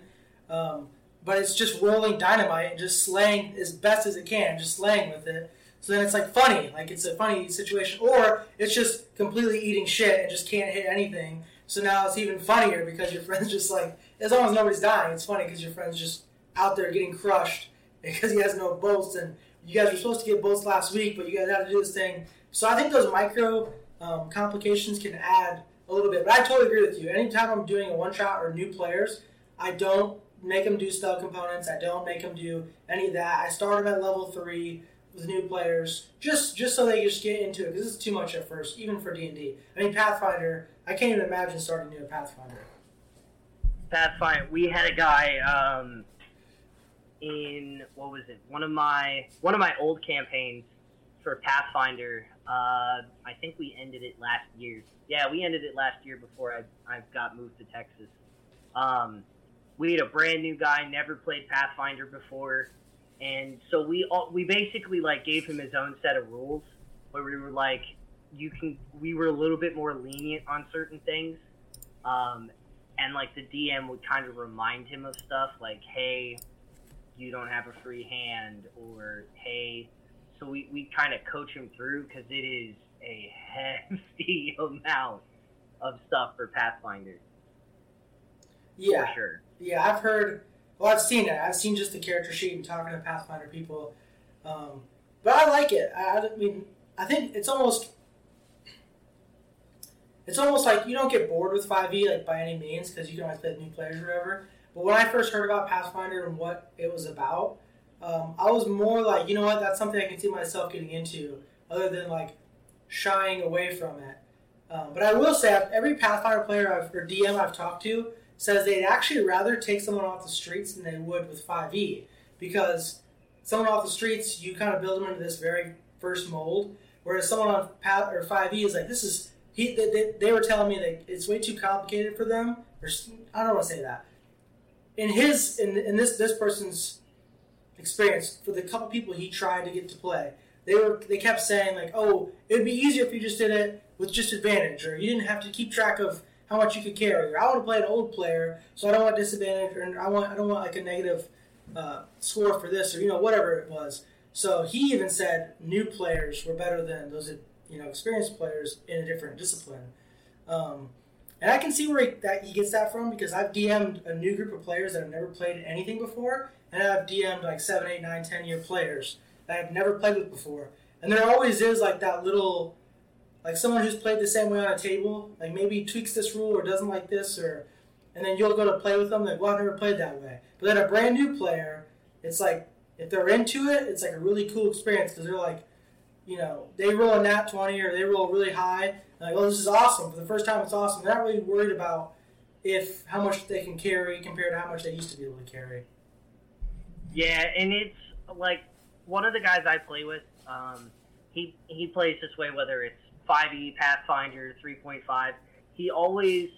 Um, but it's just rolling dynamite and just slaying as best as it can, just slaying with it. So then it's like funny, like it's a funny situation, or it's just completely eating shit and just can't hit anything. So now it's even funnier because your friend's just like, as long as nobody's dying, it's funny because your friend's just out there getting crushed because he has no bolts and you guys were supposed to get bolts last week, but you guys have to do this thing so I think those micro um, complications can add a little bit. But I totally agree with you. Anytime I'm doing a one shot or new players, I don't make them do spell components. I don't make them do any of that. I start them at level three with new players, just just so they just get into it because it's too much at first, even for D and D. I mean Pathfinder. I can't even imagine starting new at Pathfinder. Pathfinder, we had a guy um, in what was it? One of my one of my old campaigns for Pathfinder. Uh, I think we ended it last year. Yeah, we ended it last year before I I got moved to Texas. Um, we had a brand new guy, never played Pathfinder before, and so we all, we basically like gave him his own set of rules where we were like, you can. We were a little bit more lenient on certain things. Um, and like the DM would kind of remind him of stuff like, "Hey, you don't have a free hand," or "Hey." So we, we kind of coach him through because it is a hefty amount of stuff for Pathfinder Yeah, for sure. Yeah, I've heard. Well, I've seen it. I've seen just the character sheet and talking to Pathfinder people. Um, but I like it. I, I mean, I think it's almost. It's almost like you don't get bored with 5e like by any means because you can always play with new players or whatever. But when I first heard about Pathfinder and what it was about, um, I was more like, you know what, that's something I can see myself getting into, other than like shying away from it. Um, but I will say, every Pathfinder player I've, or DM I've talked to says they'd actually rather take someone off the streets than they would with 5e because someone off the streets, you kind of build them into this very first mold, whereas someone on Path or 5e is like, this is he. They, they, were telling me that it's way too complicated for them. Or I don't want to say that. In his in, in this this person's experience, for the couple people he tried to get to play, they were they kept saying like, oh, it'd be easier if you just did it with just advantage, or you didn't have to keep track of how much you could carry. Or I want to play an old player, so I don't want disadvantage, or I want I don't want like a negative uh, score for this, or you know whatever it was. So he even said new players were better than those you know experienced players in a different discipline. Um, and I can see where he, that he gets that from because I've DM'd a new group of players that have never played anything before, and I've DM'd like seven, eight, nine, ten year players that I've never played with before. And there always is like that little, like someone who's played the same way on a table, like maybe tweaks this rule or doesn't like this, or and then you'll go to play with them. Like, well, I've never played that way. But then a brand new player, it's like if they're into it, it's like a really cool experience because they're like, you know, they roll a nat twenty or they roll really high. Like, oh, this is awesome. For the first time, it's awesome. They're not really worried about if how much they can carry compared to how much they used to be able to carry. Yeah, and it's like one of the guys I play with. Um, he he plays this way whether it's 5e Pathfinder 3.5. He always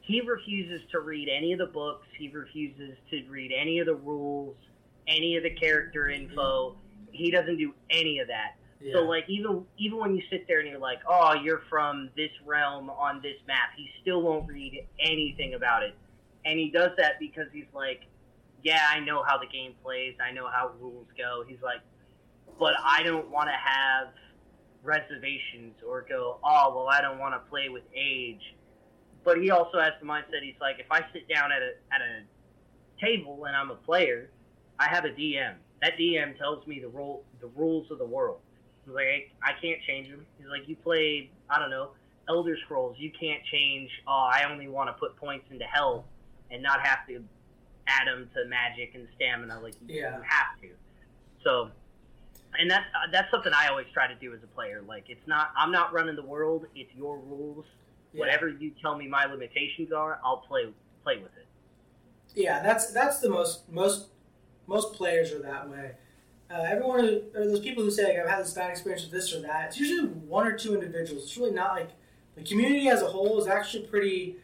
he refuses to read any of the books. He refuses to read any of the rules, any of the character info. He doesn't do any of that. Yeah. So like even even when you sit there and you're like, oh, you're from this realm on this map, he still won't read anything about it, and he does that because he's like, yeah, I know how the game plays, I know how rules go. He's like, but I don't want to have reservations or go, oh, well, I don't want to play with age. But he also has the mindset. He's like, if I sit down at a at a table and I'm a player, I have a DM. That DM tells me the rule the rules of the world. He's like, I, can't change them. He's like, you play, I don't know, Elder Scrolls. You can't change. Oh, I only want to put points into health and not have to add them to magic and stamina like you Yeah. have to. So, and that's uh, that's something I always try to do as a player. Like, it's not I'm not running the world. It's your rules. Yeah. Whatever you tell me my limitations are, I'll play play with it. Yeah, that's that's the most most most players are that way. Uh, everyone, or those people who say like, I've had this bad experience with this or that. It's usually one or two individuals. It's really not like the community as a whole is actually pretty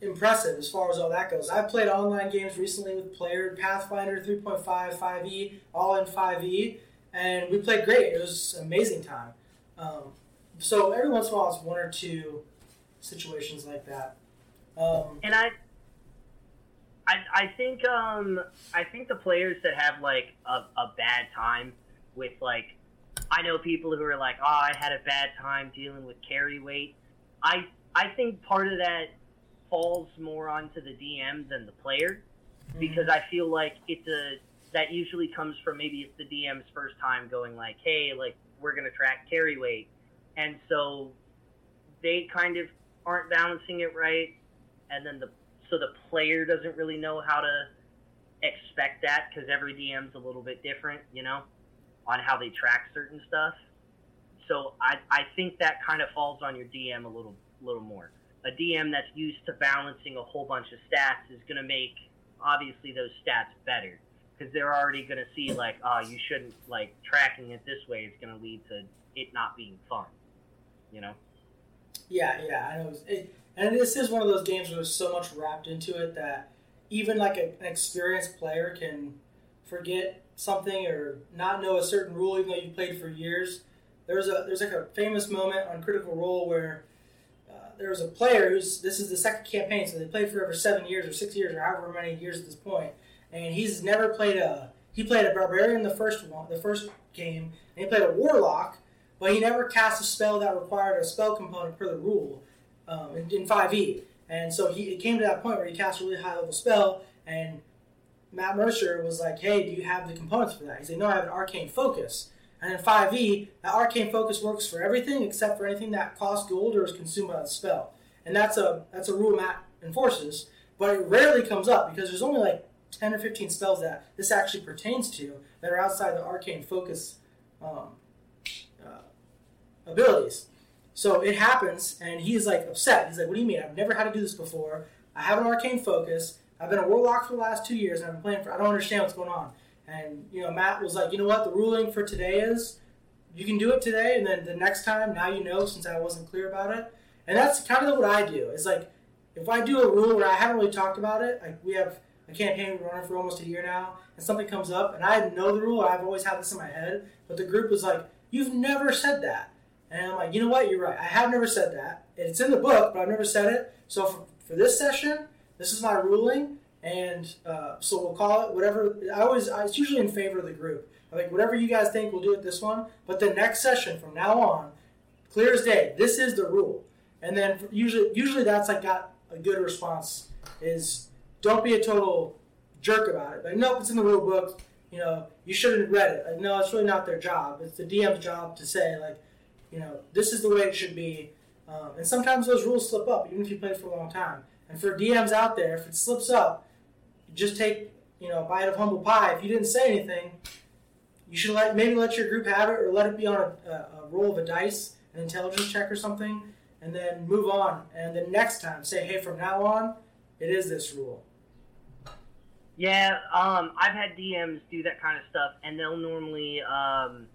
impressive as far as all that goes. I've played online games recently with player Pathfinder 3.5, 5e, all in 5e, and we played great. It was amazing time. Um, so every once in a while, it's one or two situations like that. Um, And I, I, I think um I think the players that have like a, a bad time with like I know people who are like oh I had a bad time dealing with carry weight. I I think part of that falls more onto the DM than the player because I feel like it's a that usually comes from maybe it's the DM's first time going like, hey, like we're gonna track carry weight, and so they kind of aren't balancing it right, and then the so the player doesn't really know how to expect that because every DM's a little bit different, you know, on how they track certain stuff. So I I think that kind of falls on your DM a little little more. A DM that's used to balancing a whole bunch of stats is going to make obviously those stats better because they're already going to see like, oh, you shouldn't like tracking it this way is going to lead to it not being fun, you know. Yeah, yeah, I know. And this is one of those games where there's so much wrapped into it that even like a, an experienced player can forget something or not know a certain rule, even though you've played for years. There's a there's like a famous moment on Critical Role where uh, there was a player who's this is the second campaign, so they played for over seven years or six years or however many years at this point, and he's never played a he played a barbarian the first one the first game, and he played a warlock, but he never cast a spell that required a spell component per the rule um, in, in 5e. And so he it came to that point where he cast a really high level spell, and Matt Mercer was like, "Hey, do you have the components for that?" He said, "No, I have an arcane focus." And in 5e, that arcane focus works for everything except for anything that costs gold or is consumed by the spell. And that's a that's a rule Matt enforces, but it rarely comes up because there's only like 10 or 15 spells that this actually pertains to that are outside the arcane focus um, uh, abilities. So it happens, and he's like upset. He's like, "What do you mean? I've never had to do this before. I have an arcane focus. I've been a warlock for the last two years, and I've been playing for. I don't understand what's going on." And you know, Matt was like, "You know what? The ruling for today is you can do it today, and then the next time, now you know, since I wasn't clear about it." And that's kind of what I do. It's like if I do a rule where I haven't really talked about it, like we have a campaign we're running for almost a year now, and something comes up, and I know the rule, I've always had this in my head, but the group was like, "You've never said that." And I'm like, you know what? You're right. I have never said that. It's in the book, but I've never said it. So for, for this session, this is my ruling, and uh, so we'll call it whatever. I always, I, it's usually in favor of the group. I'm like, whatever you guys think, we'll do it this one. But the next session from now on, clear as day, this is the rule. And then usually, usually that's like got a good response. Is don't be a total jerk about it. Like, nope, it's in the rule book. You know, you should have read it. Like, no, it's really not their job. It's the DM's job to say like you know, this is the way it should be. Um, and sometimes those rules slip up, even if you played for a long time. And for DMs out there, if it slips up, just take you know a bite of humble pie. If you didn't say anything, you should let maybe let your group have it, or let it be on a, a, a roll of a dice, an intelligence check or something, and then move on. And then next time, say, hey, from now on, it is this rule. Yeah, um, I've had DMs do that kind of stuff, and they'll normally, um,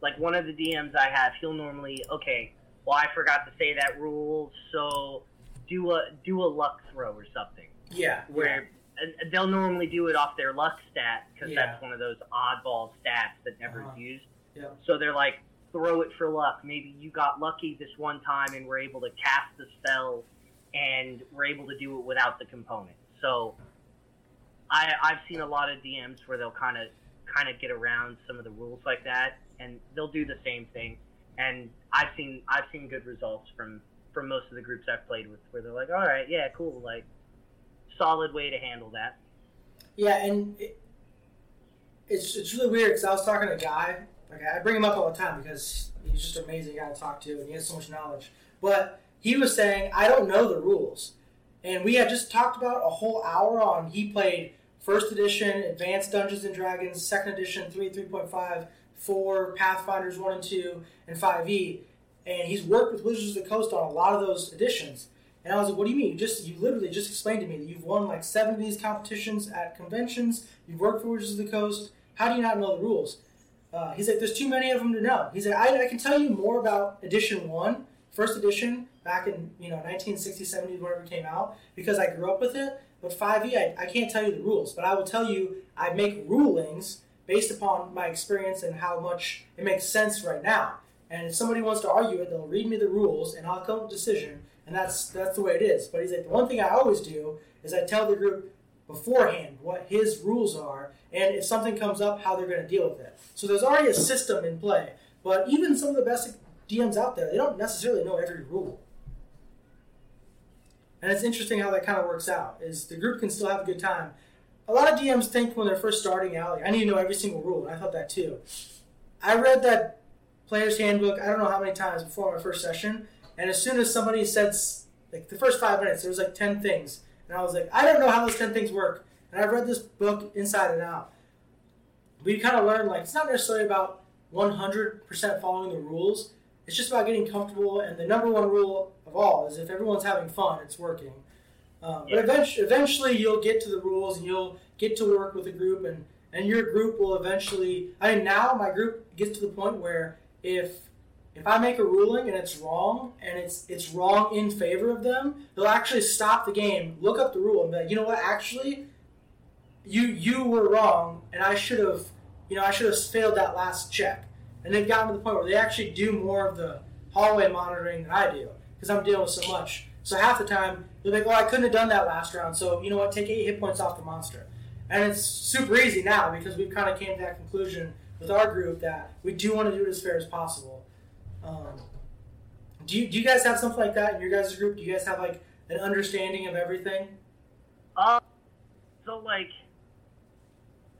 like one of the DMs I have, he'll normally, okay, well, I forgot to say that rule, so do a do a luck throw or something. Yeah. Where and they'll normally do it off their luck stat because Yeah. that's one of those oddball stats that never Uh-huh. is used. Yeah. So they're like, throw it for luck. Maybe you got lucky this one time and were able to cast the spell and were able to do it without the component. So I I've seen a lot of DMs where they'll kind of kind of get around some of the rules like that and they'll do the same thing. And I've seen I've seen good results from from most of the groups I've played with where they're like, all right, yeah, cool, like solid way to handle that. Yeah, and it, it's it's really weird because I was talking to a guy. Like I bring him up all the time because he's just an amazing guy to talk to, and he has so much knowledge. But he was saying, I don't know the rules, and we had just talked about a whole hour on. He played first edition, advanced Dungeons and Dragons, second edition, three, three point five, four, Pathfinders one and two, and five E. And he's worked with Wizards of the Coast on a lot of those editions. And I was like, "What do you mean? You just you literally just explained to me that you've won like seven of these competitions at conventions. You've worked for Wizards of the Coast. How do you not know the rules?" Uh, he's like, "There's too many of them to know." He's like, I, "I can tell you more about Edition One, first edition, back in you know 1960, 70, whenever it came out, because I grew up with it. But 5e, I, I can't tell you the rules, but I will tell you I make rulings based upon my experience and how much it makes sense right now. And if somebody wants to argue it, they'll read me the rules, and I'll come to a decision, and that's that's the way it is. But he's like, the one thing I always do is I tell the group beforehand what his rules are, and if something comes up, how they're going to deal with it. So there's already a system in play. But even some of the best DMs out there, they don't necessarily know every rule. And it's interesting how that kind of works out. Is the group can still have a good time. A lot of DMs think when they're first starting out, like, I need to know every single rule, and I thought that too. I read that player's handbook I don't know how many times before my first session, and as soon as somebody said like the first five minutes, there was like ten things, and I was like, I don't know how those ten things work, and I've read this book inside and out. We kind of learned like it's not necessarily about 100% following the rules. It's just about getting comfortable, and the number one rule of all is if everyone's having fun, it's working. Um, Yeah. But eventually, eventually, you'll get to the rules, and you'll get to work with a group, and and your group will eventually. I mean, now my group gets to the point where if if I make a ruling and it's wrong, and it's it's wrong in favor of them, they'll actually stop the game, look up the rule, and be like, you know what, actually, you you were wrong, and I should have, you know, I should have failed that last check. And they've gotten to the point where they actually do more of the hallway monitoring than I do because I'm dealing with so much. So half the time they're like, well, I couldn't have done that last round." So you know what? Take eight hit points off the monster, and it's super easy now because we've kind of came to that conclusion with our group that we do want to do it as fair as possible. Um, do you do you guys have something like that in your guys' group? Do you guys have like an understanding of everything? Um, so like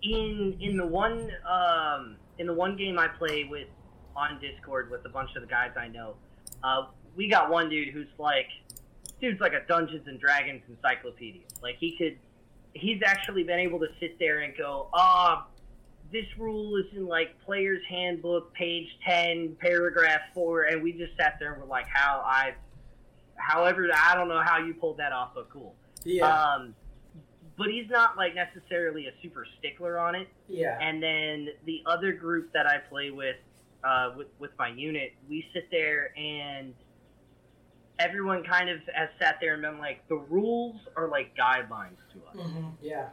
in in the one um in the one game I play with on Discord with a bunch of the guys I know, uh, we got one dude who's like, dude's like a Dungeons and Dragons encyclopedia. Like he could, he's actually been able to sit there and go, ah, this rule is in like Player's Handbook, page ten, paragraph four, and we just sat there and were like, how I, however, I don't know how you pulled that off, but cool. Yeah, Um, but he's not like necessarily a super stickler on it. yeah, And then the other group that I play with, uh, with with my unit, we sit there and everyone kind of has sat there and been like, the rules are like guidelines to us. hmm yeah,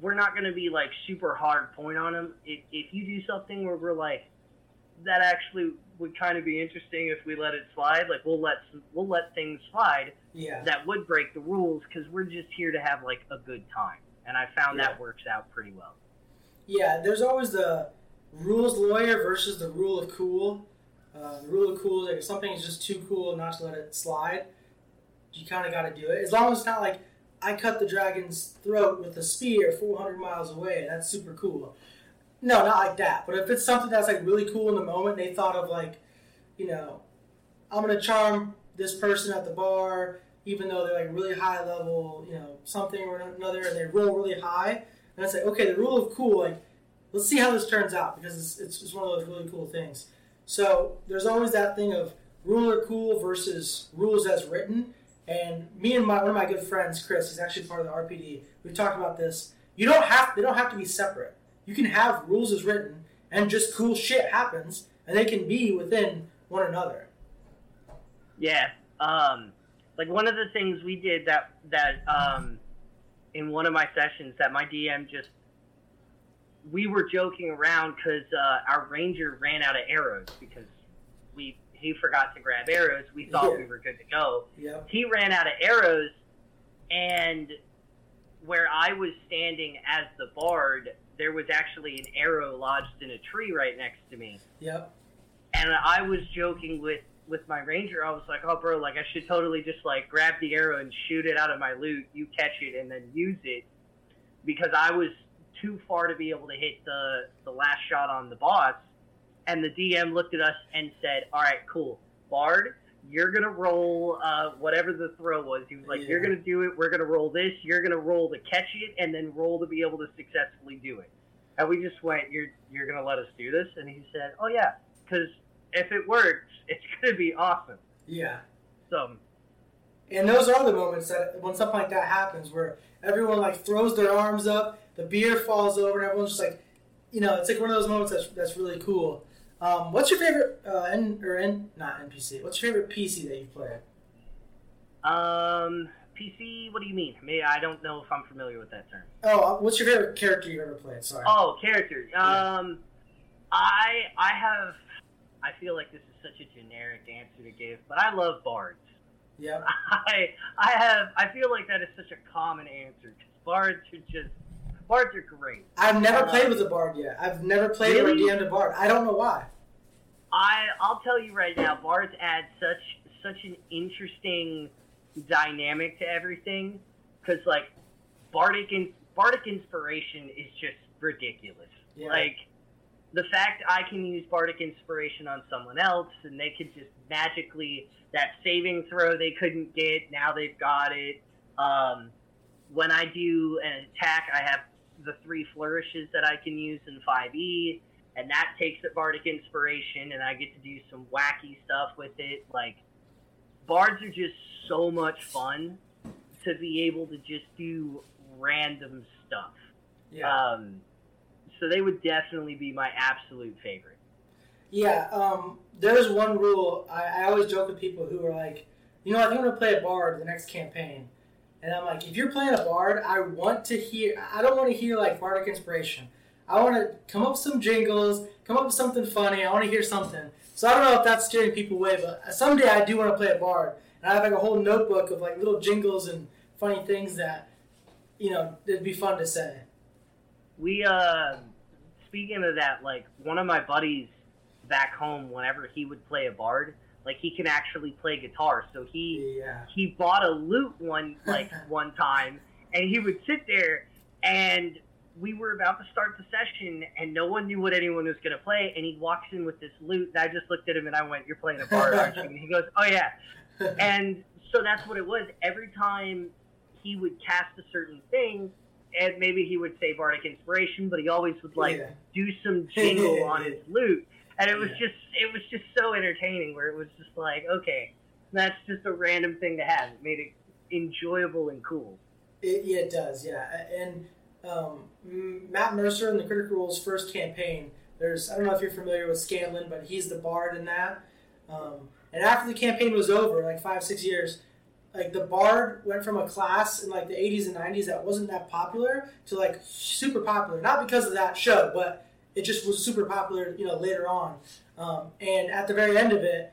We're not going to be like super hard point on them. If if you do something where we're like, that actually would kind of be interesting if we let it slide. Like we'll let we'll let things slide yeah. that would break the rules because we're just here to have like a good time. And I found Yeah. that works out pretty well. Yeah, there's always the rules lawyer versus the rule of cool. Uh, the rule of cool is like if something is just too cool not to let it slide, you kind of got to do it. As long as it's not like I cut the dragon's throat with a spear 400 miles away. That's super cool. No, not like that. But if it's something that's like really cool in the moment, they thought of like, you know, I'm gonna charm this person at the bar. even though they're like really high level, you know, something or another, and they roll really high. And I say, okay, the rule of cool, like, let's see how this turns out because it's, it's, it's one of those really cool things. So there's always that thing of rule or cool versus rules as written. And me and my one of my good friends, Chris, he's actually part of the RPD. We've talked about this. You don't have they don't have to be separate. You can have rules as written, and just cool shit happens, and they can be within one another. Yeah. Um, like one of the things we did that that um, in one of my sessions that my DM just we were joking around because uh, our ranger ran out of arrows because we he forgot to grab arrows. We thought Yeah. we were good to go. Yep. He ran out of arrows, and where I was standing as the bard, there was actually an arrow lodged in a tree right next to me Yep. and I was joking with with my ranger. I was like, "Oh, bro, like I should totally just like grab the arrow and shoot it out of my loot. You catch it and then use it," because I was too far to be able to hit the the last shot on the boss. And the DM looked at us and said, "All right, cool, Bard." You're gonna roll uh, whatever the throw was. He was like, "You're gonna do it. We're gonna roll this. You're gonna roll to catch it, and then roll to be able to successfully do it." And we just went, "You're you're gonna let us do this?" And he said, "Oh yeah, because if it works, it's gonna be awesome. Yeah. So And those are the moments that when something like that happens, where everyone like throws their arms up, the beer falls over, and everyone's just like, you know, it's like one of those moments that's that's really cool. Um, what's your favorite uh, N or N not NPC? What's your favorite PC that you've played? um, PC, what do you mean? Maybe I don't know if I'm familiar with that term. Oh, uh, what's your favorite character you've ever played? Sorry. Oh, character. Yeah. Um, I I have. I feel like this is such a generic answer to give, but I love bards. Yep. I I have. I feel like that is such a common answer because bards are just bards are great. I've never Uh, played with a bard yet. I've never played or Really? DM'd a bard. I don't know why. I I'll tell you right now, bards add such such an interesting dynamic to everything because like bardic in, bardic inspiration is just ridiculous. Yeah. Like the fact I can use bardic inspiration on someone else and they could just magically that saving throw they couldn't get now they've got it. Um, when I do an attack, I have the three flourishes that I can use in 5e and that takes it bardic inspiration and i get to do some wacky stuff with it like bards are just so much fun to be able to just do random stuff Yeah. um, so they would definitely be my absolute favorite Yeah, um, there's one rule. I, I always joke with people who are like, you know, I think I'm going to play a bard the next campaign. And I'm like, if you're playing a bard, I want to hear, I don't want to hear like bardic inspiration. I want to come up with some jingles, come up with something funny. I want to hear something. So I don't know if that's steering people away, but someday I do want to play a bard. And I have like a whole notebook of like little jingles and funny things that, you know, it'd be fun to say. we uh speaking of that like one of my buddies back home whenever he would play a bard like he can actually play guitar. So he Yeah. he bought a lute one like one time and he would sit there and we were about to start the session and no one knew what anyone was going to play and he walks in with this lute and i just looked at him and i went you're playing a bard aren't you? And he goes oh yeah. And so that's what it was. Every time he would cast a certain thing and maybe he would say bardic inspiration but he always would like Yeah. do some jingle on his lute and it was Yeah. just it was just so entertaining where it was just like okay that's just a random thing to have it made it enjoyable and cool It, yeah, it does. Yeah, and um, Matt Mercer in the Critical Role's first campaign. There's I don't know if you're familiar with Scanlan, but he's the bard in that. Um, and after the campaign was over, like five six years, like the bard went from a class in like the 80s and 90s that wasn't that popular to like super popular. Not because of that show, but it just was super popular. You know, later on. Um, and at the very end of it,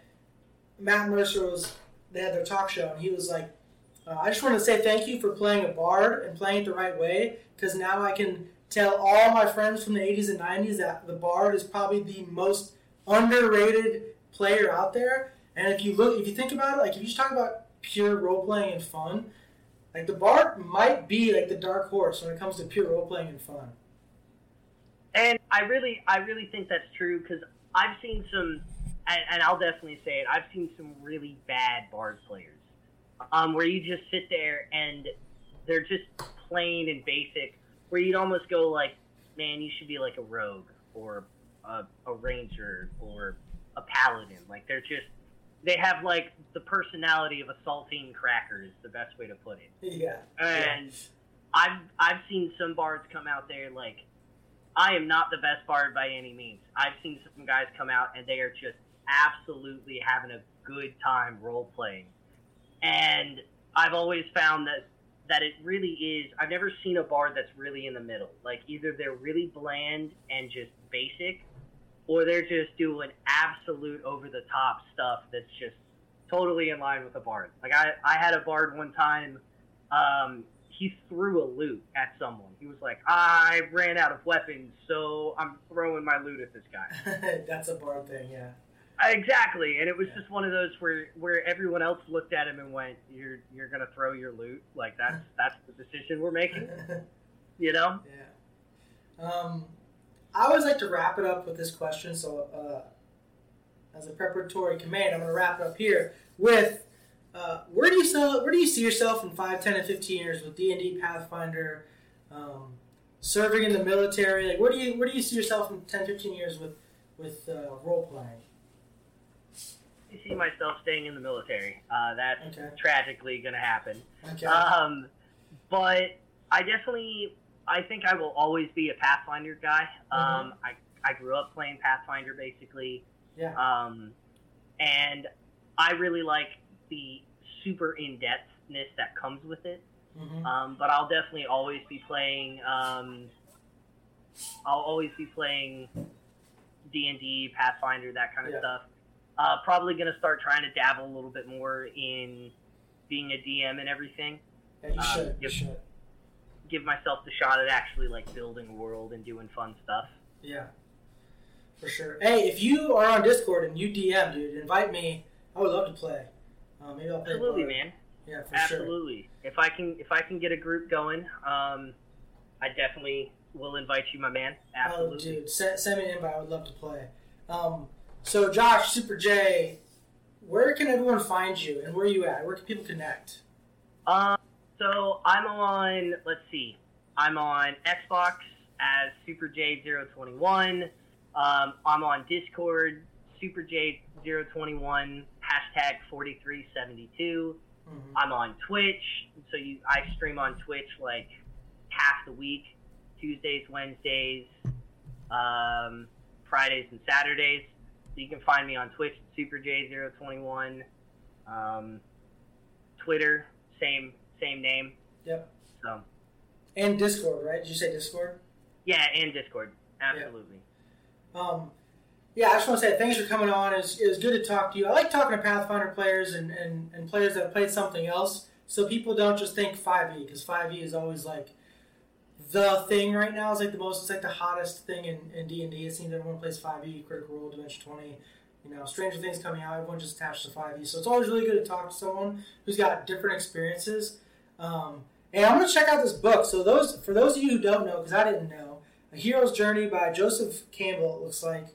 Matt Mercer was they had their talk show, and he was like. Uh, I just want to say thank you for playing a bard and playing it the right way because now I can tell all my friends from the 80s and 90s that the bard is probably the most underrated player out there. And if you look, if you think about it, like if you just talk about pure role playing and fun, like the bard might be like the dark horse when it comes to pure role playing and fun. and i really i really think that's true because i've seen some and, and i'll definitely say it i've seen some really bad bard players um, where you just sit there and they're just plain and basic. Where you'd almost go like, man, you should be like a rogue or a, a ranger or a paladin. Like they're just they have like the personality of a saltine cracker is the best way to put it. Yeah. And yeah. I've I've seen some bards come out there like I am not the best bard by any means. I've seen some guys come out and they are just absolutely having a good time role playing. And I've always found that that it really is I've never seen a bard that's really in the middle. Like either they're really bland and just basic or they're just doing absolute over the top stuff that's just totally in line with a bard. Like I, I had a bard one time, um, he threw a lute at someone. He was like, I ran out of weapons, so I'm throwing my lute at this guy. that's a bard thing, yeah. Exactly, and it was yeah. just one of those where where everyone else looked at him and went, "You're you're gonna throw your lute? Like that's that's the decision we're making." you know? Yeah. Um, I always like to wrap it up with this question. So, uh, as a preparatory command, I'm going to wrap it up here with uh, where do you sell, where do you see yourself in 5, 10, and 15 years with D and D Pathfinder, um, serving in the military? Like, where do you where do you see yourself in 10, 15 years with with uh, role playing? I see myself staying in the military. Uh, that's okay. tragically going to happen. Okay. Um, but I definitely I think I will always be a Pathfinder guy. Mm-hmm. Um, I I grew up playing Pathfinder basically. Yeah. Um, and I really like the super in depthness that comes with it. Mm-hmm. Um, but I'll definitely always be playing. Um, I'll always be playing D and D, Pathfinder, that kind of yeah. stuff. Uh, probably gonna start trying to dabble a little bit more in being a DM and everything. Yeah, you should. Um, you should give myself the shot at actually like building a world and doing fun stuff. Yeah, for sure. Hey, if you are on Discord and you DM, dude, invite me. I would love to play. Uh, maybe I'll play. Absolutely, man. Yeah, for sure. Absolutely. Sure. If I can, if I can get a group going, um, I definitely will invite you, my man. Oh, Absolutely. Oh, dude, send, send me an invite. I would love to play. Um, so, Josh, Super J, where can everyone find you, and where are you at? Where can people connect? Um, so I'm on, let's see, I'm on Xbox as SuperJ021. Um, I'm on Discord, SuperJ021, hashtag 4372. Mm-hmm. I'm on Twitch, so you I stream on Twitch like half the week, Tuesdays, Wednesdays, um, Fridays, and Saturdays. So you can find me on Twitch, SuperJ021. Um, Twitter, same same name. Yep. So. And Discord, right? Did you say Discord? Yeah, and Discord. Absolutely. Yeah. Um, yeah, I just want to say thanks for coming on. It was, it was good to talk to you. I like talking to Pathfinder players and, and, and players that have played something else so people don't just think 5e because 5e is always like the thing right now. It's like the most, it's like the hottest thing in, in D&D. It seems everyone plays 5e, Critical Role, Dimension 20 you know, Stranger Things coming out, everyone just attached to 5e. So it's always really good to talk to someone who's got different experiences um, and I'm going to check out this book. So those for those of you who don't know, because I didn't know, A Hero's Journey by Joseph Campbell. It looks like.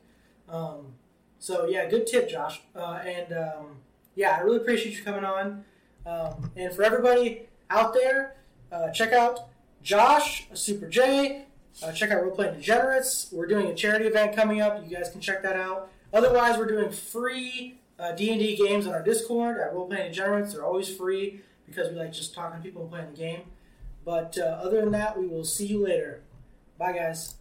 Um, so yeah, good tip, Josh. Uh, and um, yeah, I really appreciate you coming on. Um, and for everybody out there, uh, check out Josh Super J. Uh, check out Role Playing Degenerates. We're doing a charity event coming up. You guys can check that out. Otherwise, we're doing free uh, D&D games on our Discord at Role Playing Degenerates. They're always free because we like just talking to people and playing the game. But uh, other than that, we will see you later. Bye, guys.